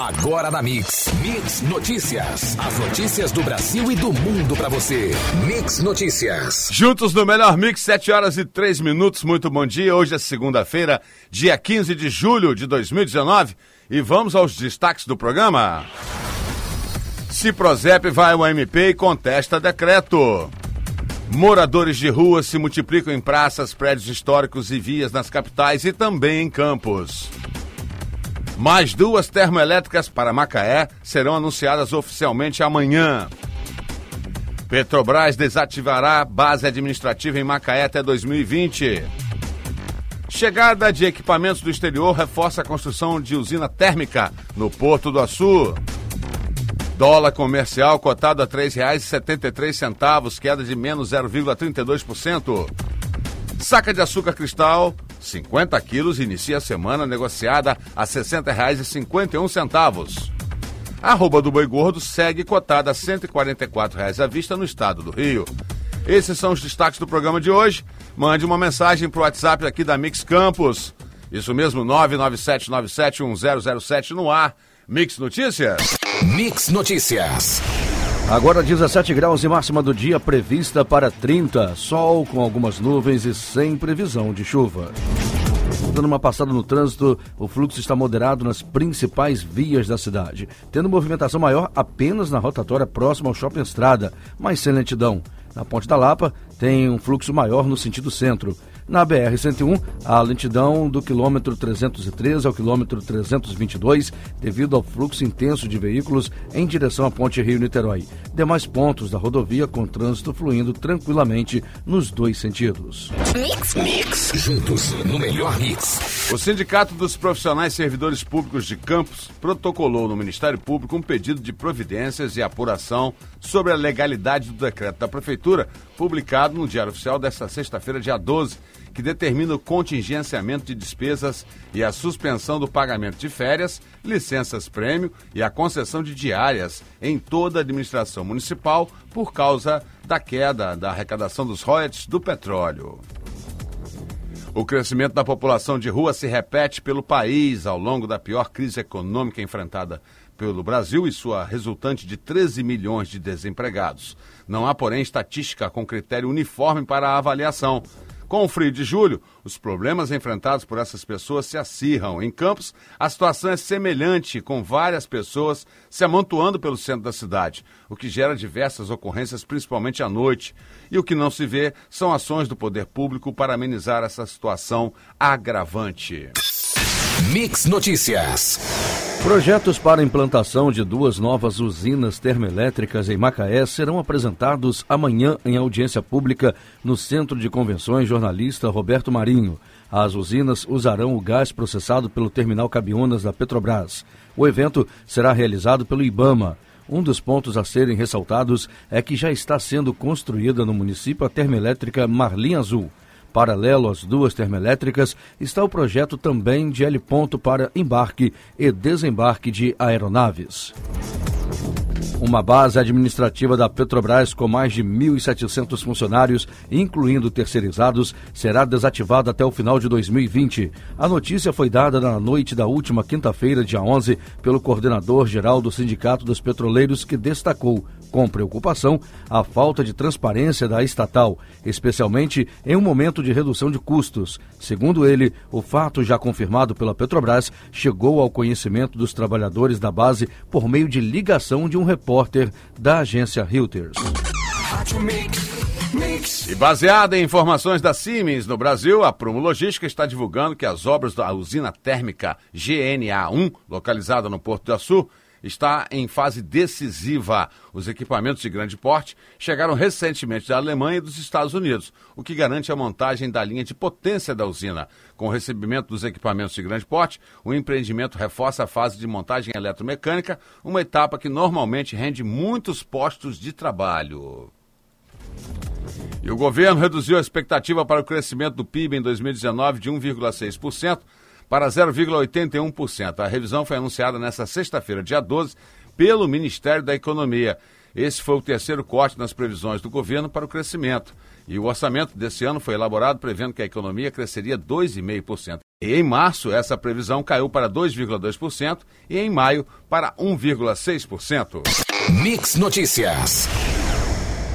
Agora na Mix. Mix Notícias. As notícias do Brasil e do mundo para você. Mix Notícias. Juntos no melhor Mix, 7 horas e 3 minutos. Muito bom dia. Hoje é segunda-feira, dia 15 de julho de 2019. E vamos aos destaques do programa. Ciprozep vai ao MP e contesta decreto. Moradores de rua se multiplicam em praças, prédios históricos e vias nas capitais e também em campos. Mais duas termoelétricas para Macaé serão anunciadas oficialmente amanhã. Petrobras desativará base administrativa em Macaé até 2020. Chegada de equipamentos do exterior reforça a construção de usina térmica no Porto do Açu. Dólar comercial cotado a R$ 3,73, queda de menos 0,32%. Saca de açúcar cristal 50 quilos inicia a semana negociada a R$ 60,51. A arroba do boi gordo segue cotada a 144 reais à vista no estado do Rio. Esses são os destaques do programa de hoje. Mande uma mensagem para o WhatsApp aqui da Mix Campos. Isso mesmo, 997971007 no ar. Mix Notícias. Mix Notícias. Agora 17 graus e máxima do dia prevista para 30. Sol com algumas nuvens e sem previsão de chuva. Dando uma passada no trânsito, o fluxo está moderado nas principais vias da cidade, tendo movimentação maior apenas na rotatória próxima ao Shopping Estrada, mas sem lentidão. Na Ponte da Lapa, tem um fluxo maior no sentido centro. Na BR-101, a lentidão do quilômetro 313 ao quilômetro 322, devido ao fluxo intenso de veículos em direção à Ponte Rio-Niterói. Demais pontos da rodovia com trânsito fluindo tranquilamente nos dois sentidos. Mix, mix, juntos no melhor mix. O Sindicato dos Profissionais Servidores Públicos de Campos protocolou no Ministério Público um pedido de providências e apuração sobre a legalidade do decreto da Prefeitura, publicado no Diário Oficial desta sexta-feira, dia 12 que determina o contingenciamento de despesas e a suspensão do pagamento de férias, licenças prêmio e a concessão de diárias em toda a administração municipal por causa da queda da arrecadação dos royalties do petróleo. O crescimento da população de rua se repete pelo país ao longo da pior crise econômica enfrentada pelo Brasil e sua resultante de 13 milhões de desempregados. Não há, porém, estatística com critério uniforme para a avaliação. Com o frio de julho, os problemas enfrentados por essas pessoas se acirram. Em Campos, a situação é semelhante, com várias pessoas se amontoando pelo centro da cidade, o que gera diversas ocorrências, principalmente à noite. E o que não se vê são ações do poder público para amenizar essa situação agravante. Mix Notícias. Projetos para implantação de duas novas usinas termoelétricas em Macaé serão apresentados amanhã em audiência pública no Centro de Convenções Jornalista Roberto Marinho. As usinas usarão o gás processado pelo terminal Cabionas da Petrobras. O evento será realizado pelo IBAMA. Um dos pontos a serem ressaltados é que já está sendo construída no município a termoelétrica Marlim Azul. Paralelo às duas termoelétricas está o projeto também de heliponto para embarque e desembarque de aeronaves. Uma base administrativa da Petrobras com mais de 1.700 funcionários, incluindo terceirizados, será desativada até o final de 2020. A notícia foi dada na noite da última quinta-feira, dia 11, pelo coordenador-geral do Sindicato dos Petroleiros, que destacou, com preocupação, a falta de transparência da estatal, especialmente em um momento de redução de custos. Segundo ele, o fato já confirmado pela Petrobras chegou ao conhecimento dos trabalhadores da base por meio de ligação de um repórter da agência Reuters. E baseada em informações da Siemens no Brasil, a Prumo Logística está divulgando que as obras da usina térmica GNA1, localizada no Porto de Açu, está em fase decisiva. Os equipamentos de grande porte chegaram recentemente da Alemanha e dos Estados Unidos, o que garante a montagem da linha de potência da usina. Com o recebimento dos equipamentos de grande porte, o empreendimento reforça a fase de montagem eletromecânica, uma etapa que normalmente rende muitos postos de trabalho. E o governo reduziu a expectativa para o crescimento do PIB em 2019 de 1,6% para 0,81%. A revisão foi anunciada nesta sexta-feira, dia 12, pelo Ministério da Economia. Esse foi o terceiro corte nas previsões do governo para o crescimento. E o orçamento desse ano foi elaborado prevendo que a economia cresceria 2,5%. E em março, essa previsão caiu para 2,2% e em maio para 1,6%. Mix Notícias.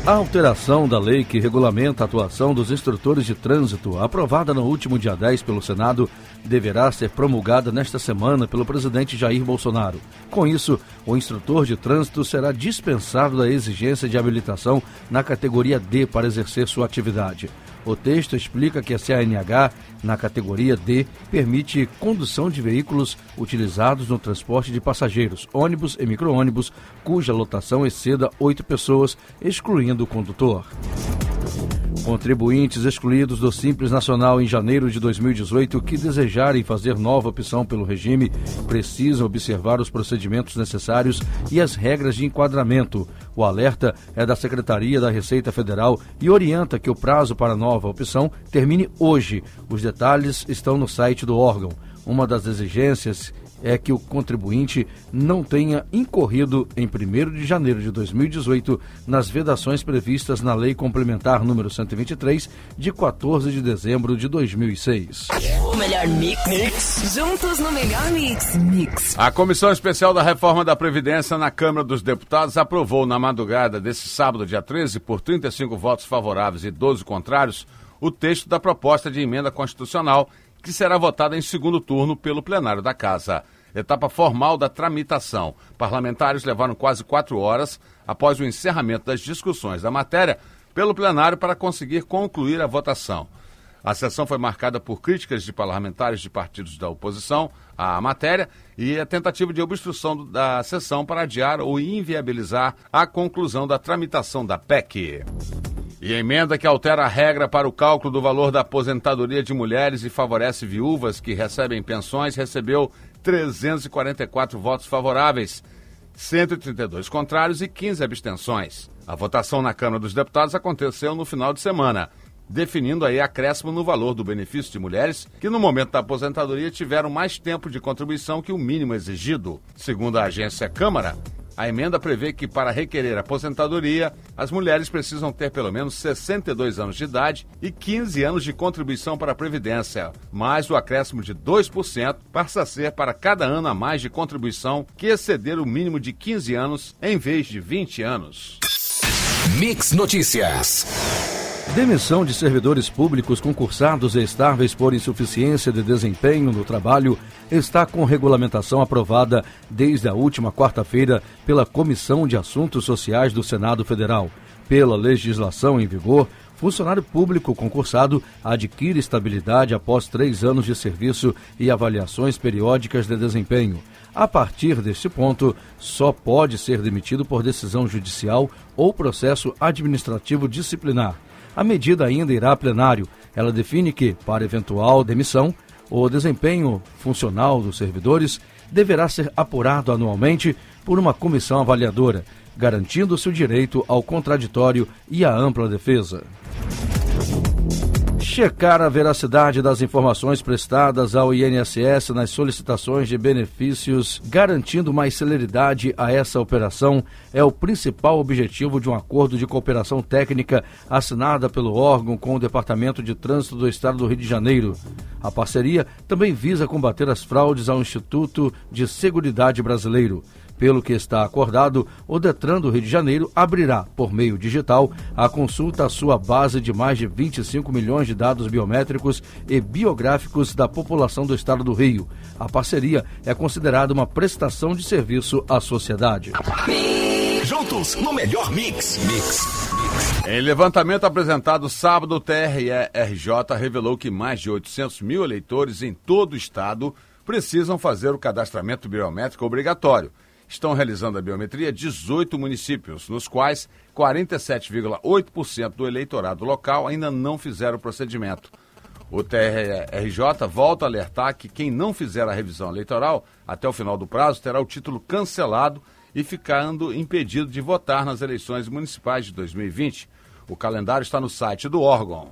A alteração da lei que regulamenta a atuação dos instrutores de trânsito, aprovada no último dia 10 pelo Senado, deverá ser promulgada nesta semana pelo presidente Jair Bolsonaro. Com isso, o instrutor de trânsito será dispensado da exigência de habilitação na categoria D para exercer sua atividade. O texto explica que a CNH, na categoria D, permite condução de veículos utilizados no transporte de passageiros, ônibus e micro-ônibus, cuja lotação exceda oito pessoas, excluindo o condutor. Contribuintes excluídos do Simples Nacional em janeiro de 2018 que desejarem fazer nova opção pelo regime precisam observar os procedimentos necessários e as regras de enquadramento. O alerta é da Secretaria da Receita Federal e orienta que o prazo para nova opção termine hoje. Os detalhes estão no site do órgão. Uma das exigências é que o contribuinte não tenha incorrido em 1 de janeiro de 2018 nas vedações previstas na Lei Complementar número 123 de 14 de dezembro de 2006. O melhor mix. mix. Juntos no melhor mix. Mix. A Comissão Especial da Reforma da Previdência na Câmara dos Deputados aprovou na madrugada desse sábado, dia 13, por 35 votos favoráveis e 12 contrários, o texto da proposta de emenda constitucional que será votada em segundo turno pelo plenário da Casa. Etapa formal da tramitação. Parlamentares levaram quase quatro horas após o encerramento das discussões da matéria pelo plenário para conseguir concluir a votação. A sessão foi marcada por críticas de parlamentares de partidos da oposição à matéria e a tentativa de obstrução da sessão para adiar ou inviabilizar a conclusão da tramitação da PEC. E emenda que altera a regra para o cálculo do valor da aposentadoria de mulheres e favorece viúvas que recebem pensões recebeu 344 votos favoráveis, 132 contrários e 15 abstenções. A votação na Câmara dos Deputados aconteceu no final de semana, definindo aí acréscimo no valor do benefício de mulheres que no momento da aposentadoria tiveram mais tempo de contribuição que o mínimo exigido. Segundo a agência Câmara, a emenda prevê que, para requerer aposentadoria, as mulheres precisam ter pelo menos 62 anos de idade e 15 anos de contribuição para a Previdência, mais o acréscimo de 2% passa a ser para cada ano a mais de contribuição que exceder o mínimo de 15 anos em vez de 20 anos. Mix Notícias. Demissão de servidores públicos concursados e estáveis por insuficiência de desempenho no trabalho está com regulamentação aprovada desde a última quarta-feira pela Comissão de Assuntos Sociais do Senado Federal. Pela legislação em vigor, funcionário público concursado adquire estabilidade após três anos de serviço e avaliações periódicas de desempenho. A partir deste ponto, só pode ser demitido por decisão judicial ou processo administrativo disciplinar. A medida ainda irá a plenário. Ela define que, para eventual demissão, o desempenho funcional dos servidores deverá ser apurado anualmente por uma comissão avaliadora, garantindo-se o direito ao contraditório e à ampla defesa checar a veracidade das informações prestadas ao INSS nas solicitações de benefícios, garantindo mais celeridade a essa operação, é o principal objetivo de um acordo de cooperação técnica assinada pelo órgão com o Departamento de Trânsito do Estado do Rio de Janeiro. A parceria também visa combater as fraudes ao Instituto de Seguridade Brasileiro. Pelo que está acordado, o Detran do Rio de Janeiro abrirá, por meio digital, a consulta à sua base de mais de 25 milhões de dados biométricos e biográficos da população do estado do Rio. A parceria é considerada uma prestação de serviço à sociedade. Juntos no melhor mix. Mix. Em levantamento apresentado sábado, o TRE-RJ revelou que mais de 800 mil eleitores em todo o estado precisam fazer o cadastramento biométrico obrigatório estão realizando a biometria 18 municípios, nos quais 47,8% do eleitorado local ainda não fizeram o procedimento. O TRJ volta a alertar que quem não fizer a revisão eleitoral até o final do prazo terá o título cancelado e ficando impedido de votar nas eleições municipais de 2020. O calendário está no site do órgão.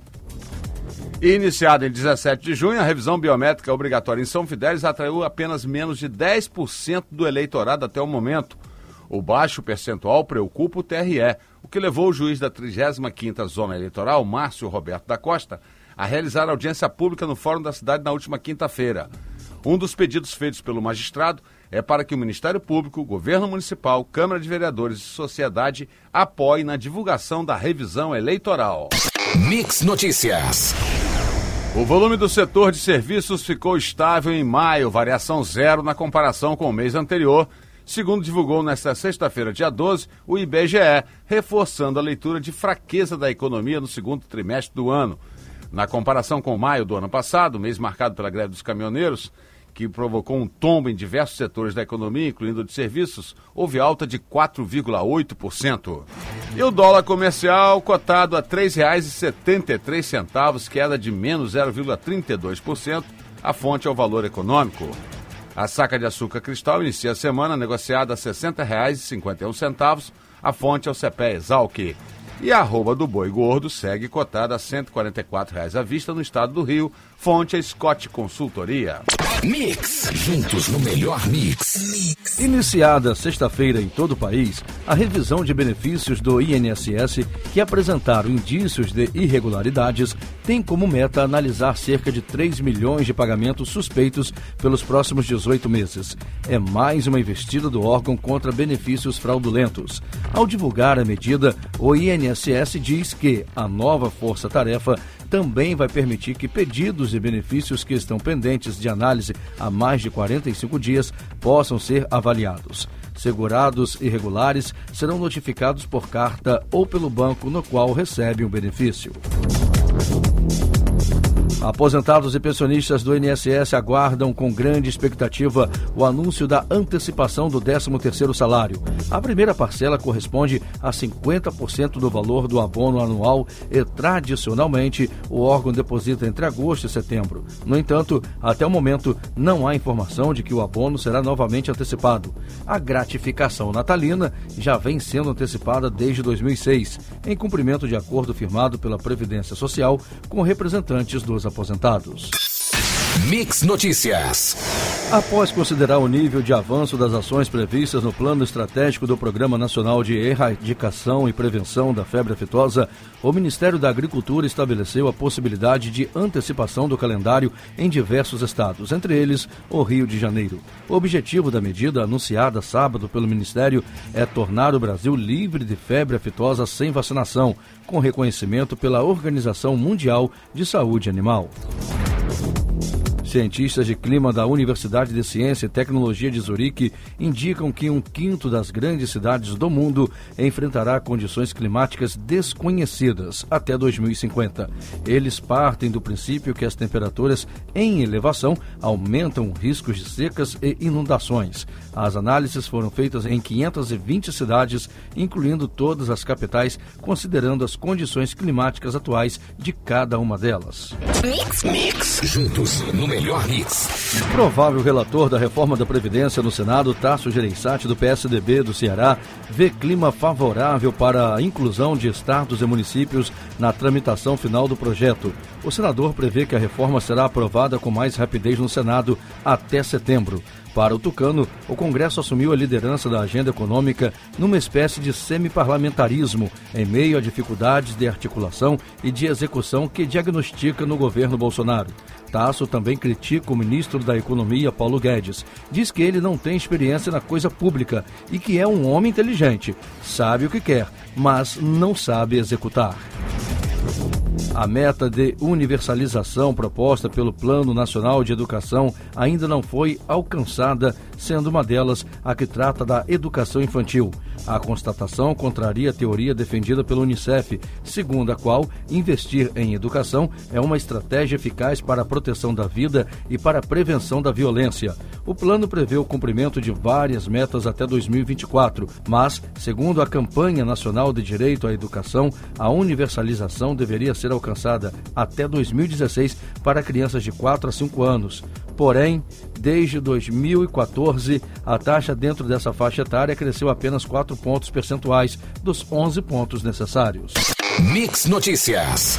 Iniciada em 17 de junho, a revisão biométrica obrigatória em São Fidélis atraiu apenas menos de 10% do eleitorado até o momento. O baixo percentual preocupa o TRE, o que levou o juiz da 35ª Zona Eleitoral, Márcio Roberto da Costa, a realizar audiência pública no Fórum da cidade na última quinta-feira. Um dos pedidos feitos pelo magistrado é para que o Ministério Público, Governo Municipal, Câmara de Vereadores e sociedade apoiem na divulgação da revisão eleitoral. Mix Notícias. O volume do setor de serviços ficou estável em maio, variação zero na comparação com o mês anterior, segundo divulgou nesta sexta-feira, dia 12, o IBGE, reforçando a leitura de fraqueza da economia no segundo trimestre do ano. Na comparação com maio do ano passado, mês marcado pela greve dos caminhoneiros, que provocou um tombo em diversos setores da economia, incluindo de serviços, houve alta de 4,8%. E o dólar comercial cotado a R$ 3,73, queda de menos 0,32%, a fonte é o valor econômico. A saca de açúcar cristal inicia a semana negociada a R$ 60,51, a fonte é o CPE Exalc. E a arroba do boi gordo segue cotada a 144 reais à vista no estado do Rio, fonte é Scott Consultoria. Mix, juntos no melhor mix. Iniciada sexta-feira em todo o país, a revisão de benefícios do INSS que apresentaram indícios de irregularidades tem como meta analisar cerca de 3 milhões de pagamentos suspeitos pelos próximos 18 meses. É mais uma investida do órgão contra benefícios fraudulentos. Ao divulgar a medida, o INSS diz que a nova força-tarefa também vai permitir que pedidos e benefícios que estão pendentes de análise há mais de 45 dias possam ser avaliados. Segurados irregulares serão notificados por carta ou pelo banco no qual recebem o benefício. Aposentados e pensionistas do INSS aguardam com grande expectativa o anúncio da antecipação do 13º salário. A primeira parcela corresponde a 50% do valor do abono anual e, tradicionalmente, o órgão deposita entre agosto e setembro. No entanto, até o momento, não há informação de que o abono será novamente antecipado. A gratificação natalina já vem sendo antecipada desde 2006, em cumprimento de acordo firmado pela Previdência Social com representantes dos aposentados. Mix Notícias. Após considerar o nível de avanço das ações previstas no Plano Estratégico do Programa Nacional de Erradicação e Prevenção da Febre Aftosa, o Ministério da Agricultura estabeleceu a possibilidade de antecipação do calendário em diversos estados, entre eles o Rio de Janeiro. O objetivo da medida, anunciada sábado pelo Ministério, é tornar o Brasil livre de febre aftosa sem vacinação, com reconhecimento pela Organização Mundial de Saúde Animal. Cientistas de clima da Universidade de Ciência e Tecnologia de Zurique indicam que um quinto das grandes cidades do mundo enfrentará condições climáticas desconhecidas até 2050. Eles partem do princípio que as temperaturas em elevação aumentam riscos de secas e inundações. As análises foram feitas em 520 cidades, incluindo todas as capitais, considerando as condições climáticas atuais de cada uma delas. Mix, mix, juntos no melhor mix. Provável relator da reforma da Previdência no Senado, Tasso Gereissati, do PSDB do Ceará, vê clima favorável para a inclusão de estados e municípios na tramitação final do projeto. O senador prevê que a reforma será aprovada com mais rapidez no Senado até setembro. Para o Tucano, o Congresso assumiu a liderança da agenda econômica numa espécie de semi-parlamentarismo, em meio a dificuldades de articulação e de execução que diagnostica no governo Bolsonaro. Tasso também critica o ministro da Economia, Paulo Guedes. Diz que ele não tem experiência na coisa pública e que é um homem inteligente, sabe o que quer, mas não sabe executar. A meta de universalização proposta pelo Plano Nacional de Educação ainda não foi alcançada, sendo uma delas a que trata da educação infantil. A constatação contraria a teoria defendida pelo Unicef, segundo a qual investir em educação é uma estratégia eficaz para a proteção da vida e para a prevenção da violência. O plano prevê o cumprimento de várias metas até 2024, mas, segundo a Campanha Nacional de Direito à Educação, a universalização deveria ser alcançada até 2016 para crianças de 4 a 5 anos. Porém, desde 2014, a taxa dentro dessa faixa etária cresceu apenas 4 pontos percentuais dos 11 pontos necessários. Mix Notícias.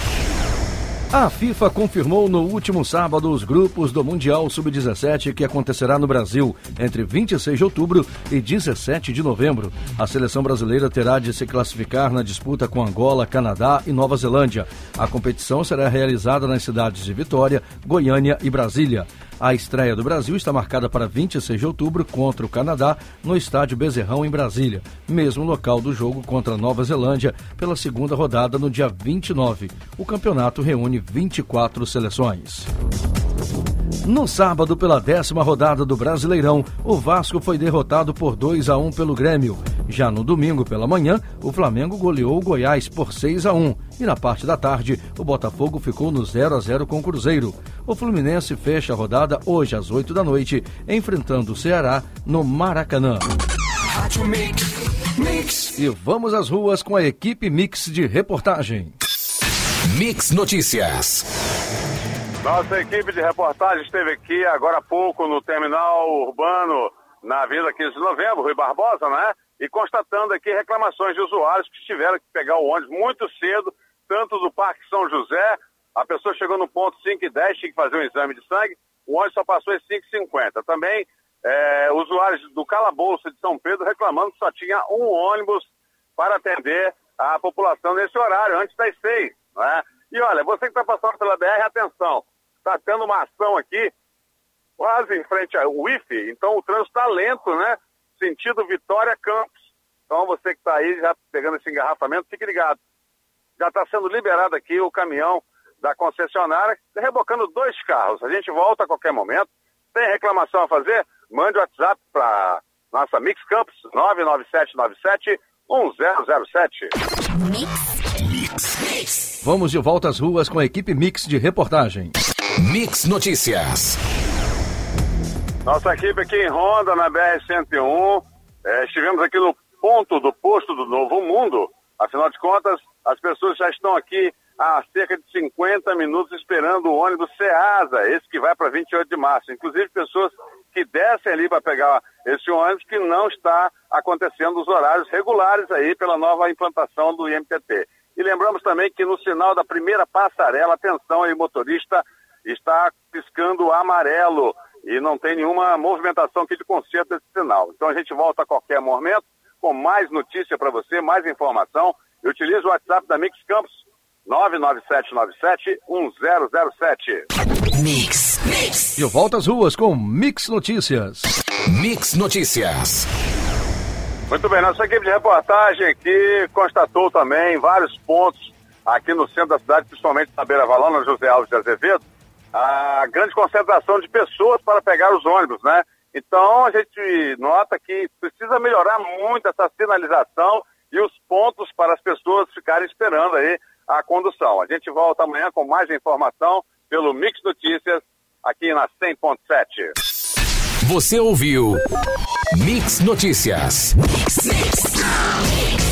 A FIFA confirmou no último sábado os grupos do Mundial Sub-17 que acontecerá no Brasil entre 26 de outubro e 17 de novembro. A seleção brasileira terá de se classificar na disputa com Angola, Canadá e Nova Zelândia. A competição será realizada nas cidades de Vitória, Goiânia e Brasília. A estreia do Brasil está marcada para 26 de outubro contra o Canadá no estádio Bezerrão, em Brasília, mesmo local do jogo contra a Nova Zelândia, pela segunda rodada no dia 29. O campeonato reúne 24 seleções. No sábado, pela décima rodada do Brasileirão, o Vasco foi derrotado por 2 a 1 pelo Grêmio. Já no domingo pela manhã, o Flamengo goleou o Goiás por 6 a 1 e na parte da tarde, o Botafogo ficou no 0 a 0 com o Cruzeiro. O Fluminense fecha a rodada hoje às 8 da noite, enfrentando o Ceará no Maracanã. E vamos às ruas com a equipe Mix de reportagem. Mix Notícias. Nossa equipe de reportagem esteve aqui agora há pouco no terminal urbano, na Vila 15 de Novembro, Rui Barbosa, né? E constatando aqui reclamações de usuários que tiveram que pegar o ônibus muito cedo, tanto do Parque São José, a pessoa chegou no ponto 5 e 10, tinha que fazer um exame de sangue, o ônibus só passou às 5 e 50. Também é, usuários do Calabouço de São Pedro reclamando que só tinha um ônibus para atender a população nesse horário, antes das 6, né? E olha, você que está passando pela BR, atenção, está tendo uma ação aqui, quase em frente ao WIFI, então o trânsito está lento, né? Sentido Vitória Campos. Então você que está aí já pegando esse engarrafamento, fique ligado. Já está sendo liberado aqui o caminhão da concessionária, rebocando dois carros. A gente volta a qualquer momento. Tem reclamação a fazer? Mande o WhatsApp para nossa Mix Campos, 99797 1007. Mix. Mix. Mix. Vamos de volta às ruas com a equipe Mix de reportagem. Mix Notícias. Nossa equipe aqui em Ronda, na BR-101. É, estivemos aqui no ponto do posto do Novo Mundo. Afinal de contas, as pessoas já estão aqui há cerca de 50 minutos esperando o ônibus Ceasa, esse que vai para 28 de março. Inclusive pessoas que descem ali para pegar esse ônibus que não está acontecendo os horários regulares aí pela nova implantação do IMTT. E lembramos também que no sinal da primeira passarela, atenção aí motorista, está piscando amarelo e não tem nenhuma movimentação aqui de conserto desse sinal. Então a gente volta a qualquer momento com mais notícia para você, mais informação. Eu utilizo o WhatsApp da Mix Campos, 99797-1007. Mix. Mix. E eu volto às ruas com Mix Notícias. Mix Notícias. Muito bem, nossa equipe de reportagem aqui constatou também vários pontos aqui no centro da cidade, principalmente na Beira Valão, no José Alves de Azevedo, a grande concentração de pessoas para pegar os ônibus, né? Então a gente nota que precisa melhorar muito essa sinalização e os pontos para as pessoas ficarem esperando aí a condução. A gente volta amanhã com mais informação pelo Mix Notícias aqui na 100.7. Você ouviu Mix Notícias. Mix.